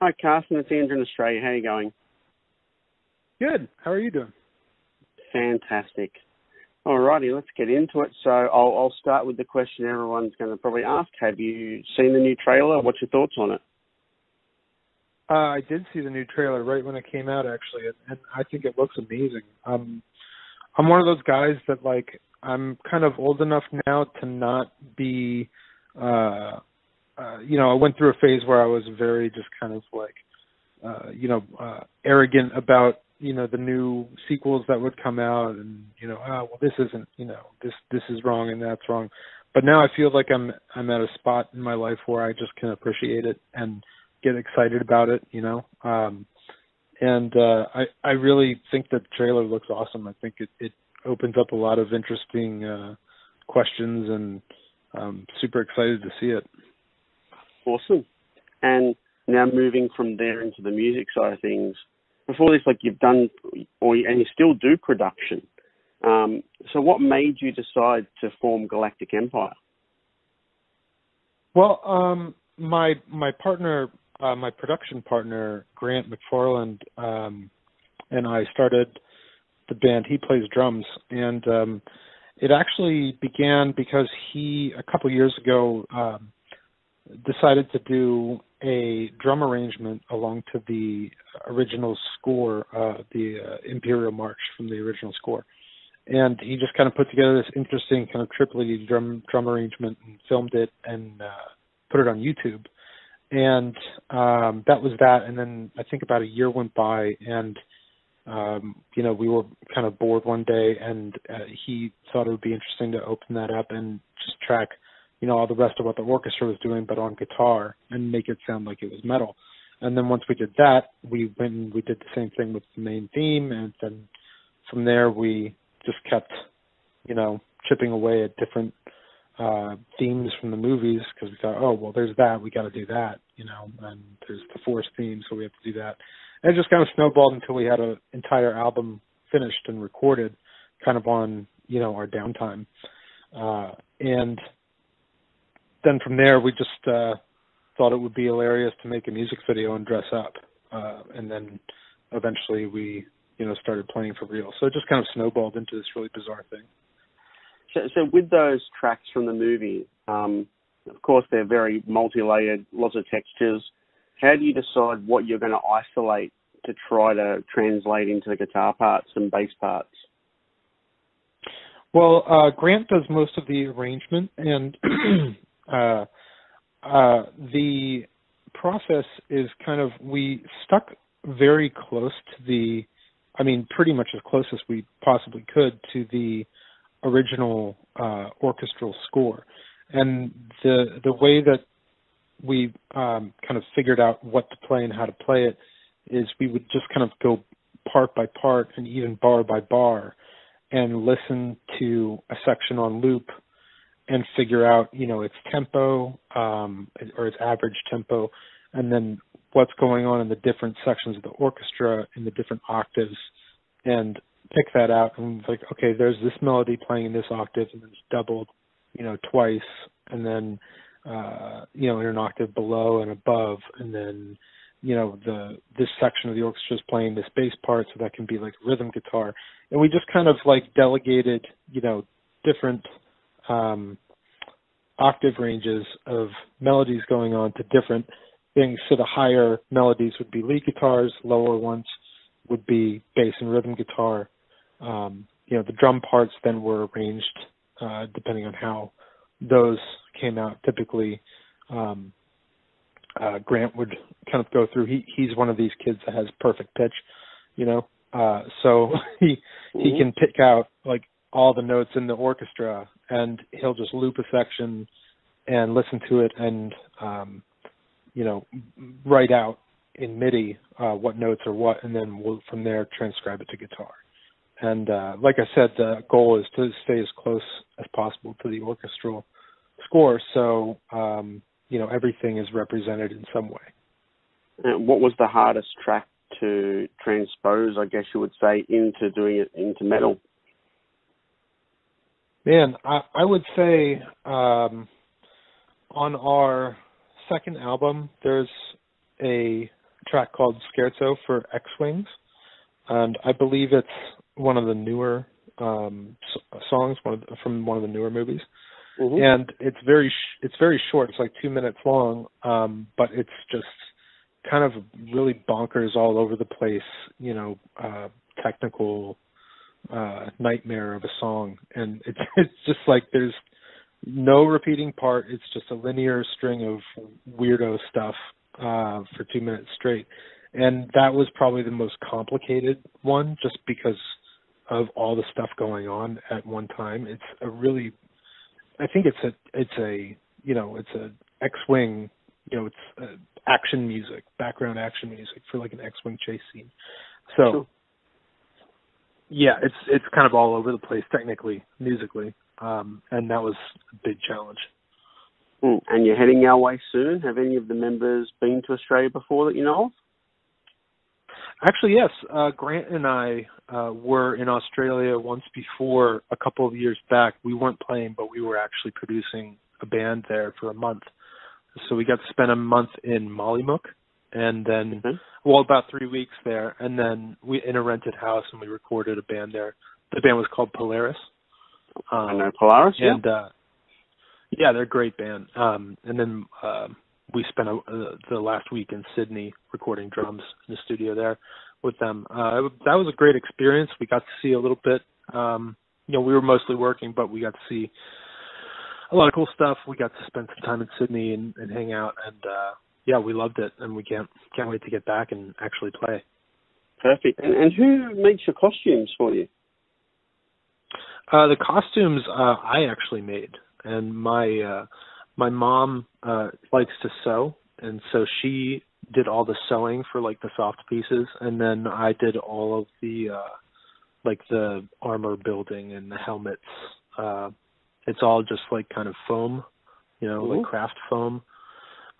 Hi, Carson. It's Andrew in Australia. How are you going? Good. How are you doing? Fantastic. Alrighty, let's get into it. So I'll, I'll start with the question everyone's going to probably ask. Have you seen the new trailer? What's your thoughts on it? Uh, I did see the new trailer right when it came out, actually, and I think it looks amazing. Um, I'm one of those guys that like I'm kind of old enough now to not be, uh, uh, you know, I went through a phase where I was very just kind of like, uh, you know, uh, arrogant about you know the new sequels that would come out and you know oh well this isn't you know this this is wrong and that's wrong. But now i feel like i'm i'm at a spot in my life where i just can appreciate it and get excited about it you know? Um and uh i i really think that the trailer looks awesome. I think it it opens up a lot of interesting uh questions and um super excited to see it awesome and now moving from there into the music side of things before this, like you've done, or and you still do production. Um, so, what made you decide to form Galactic Empire? Well, um, my my partner, uh, my production partner, Grant McFarland, um, and I started the band. He plays drums, and um, it actually began because he a couple years ago um, decided to do a drum arrangement along to the original score, uh, the uh, Imperial March from the original score. And he just kind of put together this interesting kind of triply drum drum arrangement and filmed it and uh, put it on YouTube. And um, that was that. And then I think about a year went by, and um, you know we were kind of bored one day, and uh, he thought it would be interesting to open that up and just track you know all the rest of what the orchestra was doing, but on guitar and make it sound like it was metal. And then once we did that, we went and we did the same thing with the main theme, and then from there we just kept, you know, chipping away at different uh themes from the movies because we thought, oh well, there's that, we got to do that, you know, and there's the Force theme, so we have to do that. And it just kind of snowballed until we had an entire album finished and recorded, kind of on you know our downtime. Uh, and then from there we just uh thought it would be hilarious to make a music video and dress up. Uh and then eventually we you know started playing for real. So it just kind of snowballed into this really bizarre thing. So so with those tracks from the movie um of course they're very multi-layered lots of textures. How do you decide what you're going to isolate to try to translate into the guitar parts and bass parts? Well uh grant does most of the arrangement and uh, uh, the process is kind of we stuck very close to the, I mean, pretty much as close as we possibly could to the original uh, orchestral score, and the the way that we um, kind of figured out what to play and how to play it is we would just kind of go part by part and even bar by bar and listen to a section on loop and figure out you know its tempo um, or its average tempo, and then what's going on in the different sections of the orchestra in the different octaves, and pick that out and like okay, there's this melody playing in this octave and it's doubled, you know, twice, and then uh, you know in an octave below and above, and then you know the this section of the orchestra is playing this bass part so that can be like rhythm guitar. And we just kind of like delegated you know different um, octave ranges of melodies going on to different things. So the higher melodies would be lead guitars, lower ones would be bass and rhythm guitar. Um, you know, the drum parts then were arranged uh, depending on how those came out. Typically, um, uh, Grant would kind of go through. He he's one of these kids that has perfect pitch, you know. Uh, so he he can pick out like all the notes in the orchestra and he'll just loop a section and listen to it and um you know write out in MIDI uh, what notes are what, and then we'll from there transcribe it to guitar. And uh, like I said, the goal is to stay as close as possible to the orchestral score, so um, you know everything is represented in some way. And what was the hardest track to transpose? I guess you would say into doing it into metal. Man, I, I would say um, on our second album, there's a track called Scherzo for X Wings, and I believe it's one of the newer um, songs, one of the, from one of the newer movies. Mm-hmm. And it's very sh- it's very short. It's like two minutes long, um, but it's just kind of really bonkers all over the place. You know, uh, technical uh, nightmare of a song, and it's it's just like there's no repeating part. It's just a linear string of weirdo stuff uh, for two minutes straight, and that was probably the most complicated one, just because of all the stuff going on at one time. It's a really, I think it's a it's a you know it's a X-wing you know it's uh, action music, background action music for like an X-wing chase scene. So. Sure. Yeah, it's it's kind of all over the place technically, musically, um, and that was a big challenge. Mm, and you're heading our way soon. Have any of the members been to Australia before that you know of? Actually, yes. Uh, Grant and I uh, were in Australia once before a couple of years back. We weren't playing, but we were actually producing a band there for a month. So we got to spend a month in Mollymook, and then mm-hmm. well about three weeks there, and then we in a rented house, and we recorded a band there. The band was called Polaris. Um, I know Polaris, and yeah. uh, yeah, they're a great band. Um, and then uh, we spent a, uh, the last week in Sydney recording drums in the studio there with them. Uh, that was a great experience. We got to see a little bit. Um, you know, we were mostly working, but we got to see a lot of cool stuff. We got to spend some time in Sydney and, and hang out, and uh, yeah, we loved it, and we can't can't wait to get back and actually play. Perfect. And, and who makes your costumes for you? Uh, the costumes uh, I actually made, and my uh, my mom uh likes to sew and so she did all the sewing for like the soft pieces and then I did all of the uh like the armor building and the helmets. Uh it's all just like kind of foam, you know, Ooh. like craft foam.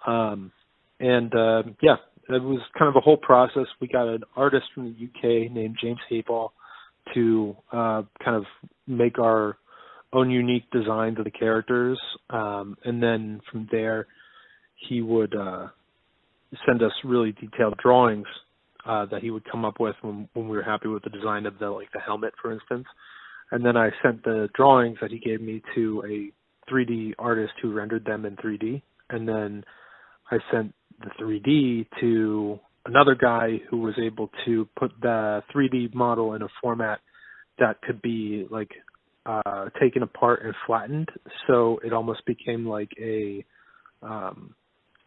Um and uh yeah, it was kind of a whole process. We got an artist from the UK named James Hayball to uh kind of make our own unique designs of the characters, um, and then from there he would uh, send us really detailed drawings uh, that he would come up with when, when we were happy with the design of the like the helmet, for instance. And then I sent the drawings that he gave me to a 3D artist who rendered them in 3D, and then I sent the 3D to another guy who was able to put the 3D model in a format that could be like uh, taken apart and flattened, so it almost became like a um,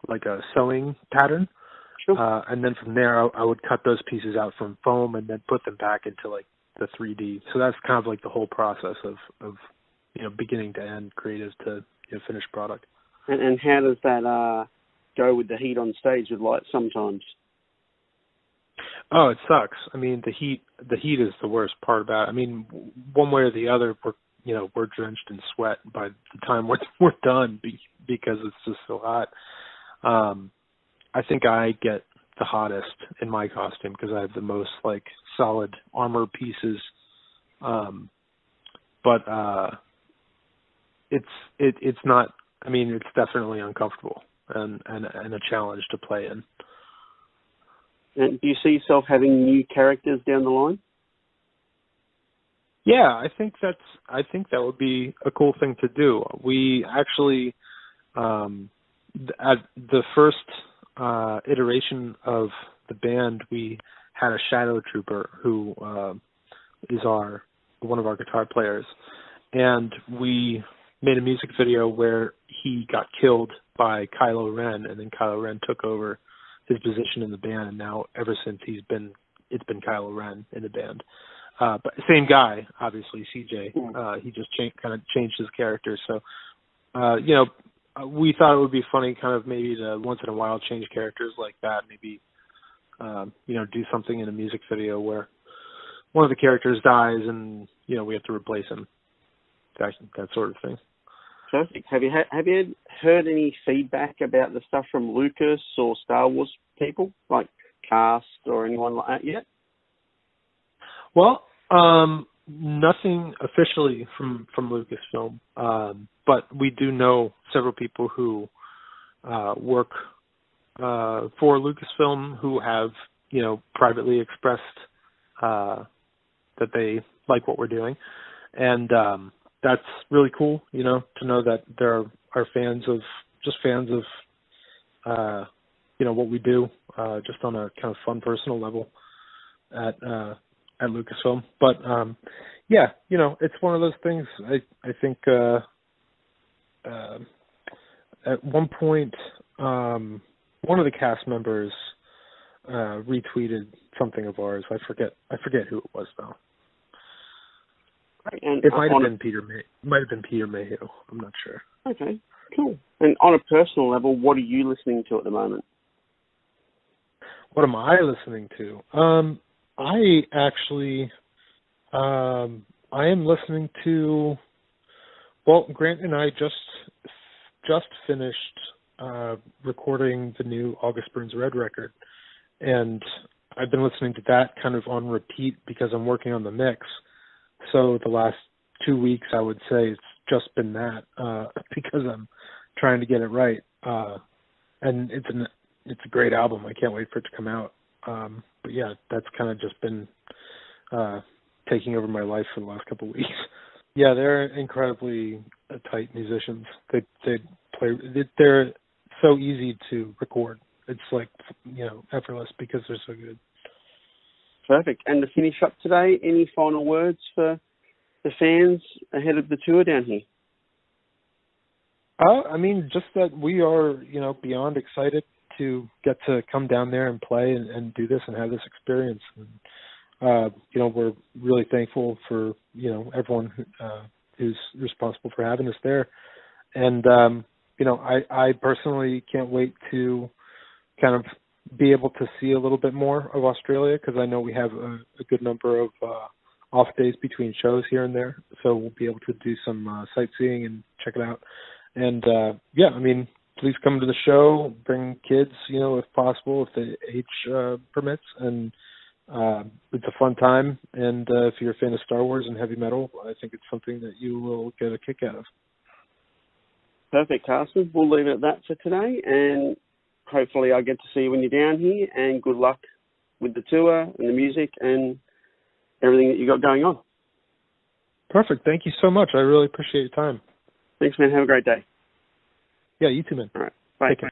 like a sewing pattern. Sure. Uh, and then from there, I, I would cut those pieces out from foam and then put them back into like the 3D. So that's kind of like the whole process of of you know beginning to end, creative to you know, finished product. And, and how does that uh, go with the heat on stage with light sometimes? Oh, it sucks. I mean, the heat the heat is the worst part about it. I mean, one way or the other, we're you know we're drenched in sweat by the time we're we're done be, because it's just so hot. Um, I think I get the hottest in my costume because I have the most like solid armor pieces. Um, but uh, it's it it's not. I mean, it's definitely uncomfortable and and and a challenge to play in. And do you see yourself having new characters down the line? Yeah, I think that's I think that would be a cool thing to do. We actually um at the first uh iteration of the band we had a shadow trooper who uh, is our one of our guitar players and we made a music video where he got killed by Kylo Ren and then Kylo Ren took over his position in the band, and now ever since he's been it's been Kylo Ren in the band. Uh, but same guy, obviously CJ. Uh, he just cha- kind of changed his character. So, uh, you know, uh, we thought it would be funny, kind of maybe to once in a while change characters like that. Maybe, um, you know, do something in a music video where one of the characters dies and you know we have to replace him. That that sort of thing. Perfect. Have you ha- have you heard any feedback about the stuff from Lucas or Star Wars people, like cast or anyone like that yet? Well, um, nothing officially from from Lucasfilm, um, but we do know several people who uh, work uh, for Lucasfilm who have you know privately expressed uh, that they like what we're doing, and um, that's really cool. You know to know that there are, are fans of just fans of uh, you know what we do, uh, just on a kind of fun personal level at uh, at Lucasfilm. But um, yeah, you know, it's one of those things. I I think uh, uh, at one point, um, one of the cast members uh, retweeted something of ours. I forget I forget who it was though. And it might have been Peter May. It might have been Peter Mayhew. I'm not sure. Okay, cool. And on a personal level, what are you listening to at the moment? What am I listening to? Um, I actually, um, I am listening to. Well, Grant and I just just finished uh, recording the new August Burns Red record, and I've been listening to that kind of on repeat because I'm working on the mix. So the last two weeks, I would say it's just been that uh, because I'm trying to get it right. Uh, and it's an it's a great album. I can't wait for it to come out. Um, but yeah, that's kind of just been uh, taking over my life for the last couple of weeks. yeah, they're incredibly uh, tight musicians. They they play. They're so easy to record. It's like you know effortless because they're so good. Perfect. And to finish up today, any final words for the fans ahead of the tour down here? Uh, I mean, just that we are, you know, beyond excited to get to come down there and play and, and do this and have this experience. And, uh, you know, we're really thankful for you know everyone uh, who's responsible for having us there. And um, you know, I I personally can't wait to kind of be able to see a little bit more of Australia because I know we have a, a good number of uh, off days between shows here and there, so we'll be able to do some uh, sightseeing and check it out. And uh, yeah, I mean, please come to the show. Bring kids, you know, if possible, if the age uh, permits, and uh, it's a fun time. And uh, if you're a fan of Star Wars and heavy metal, I think it's something that you will get a kick out of. Perfect, Carson. We'll leave it at that for today, and hopefully, I get to see you when you're down here. And good luck with the tour and the music and everything that you got going on. Perfect. Thank you so much. I really appreciate your time. Thanks, man. Have a great day. Yeah, you too, man. All right. Bye. Take care.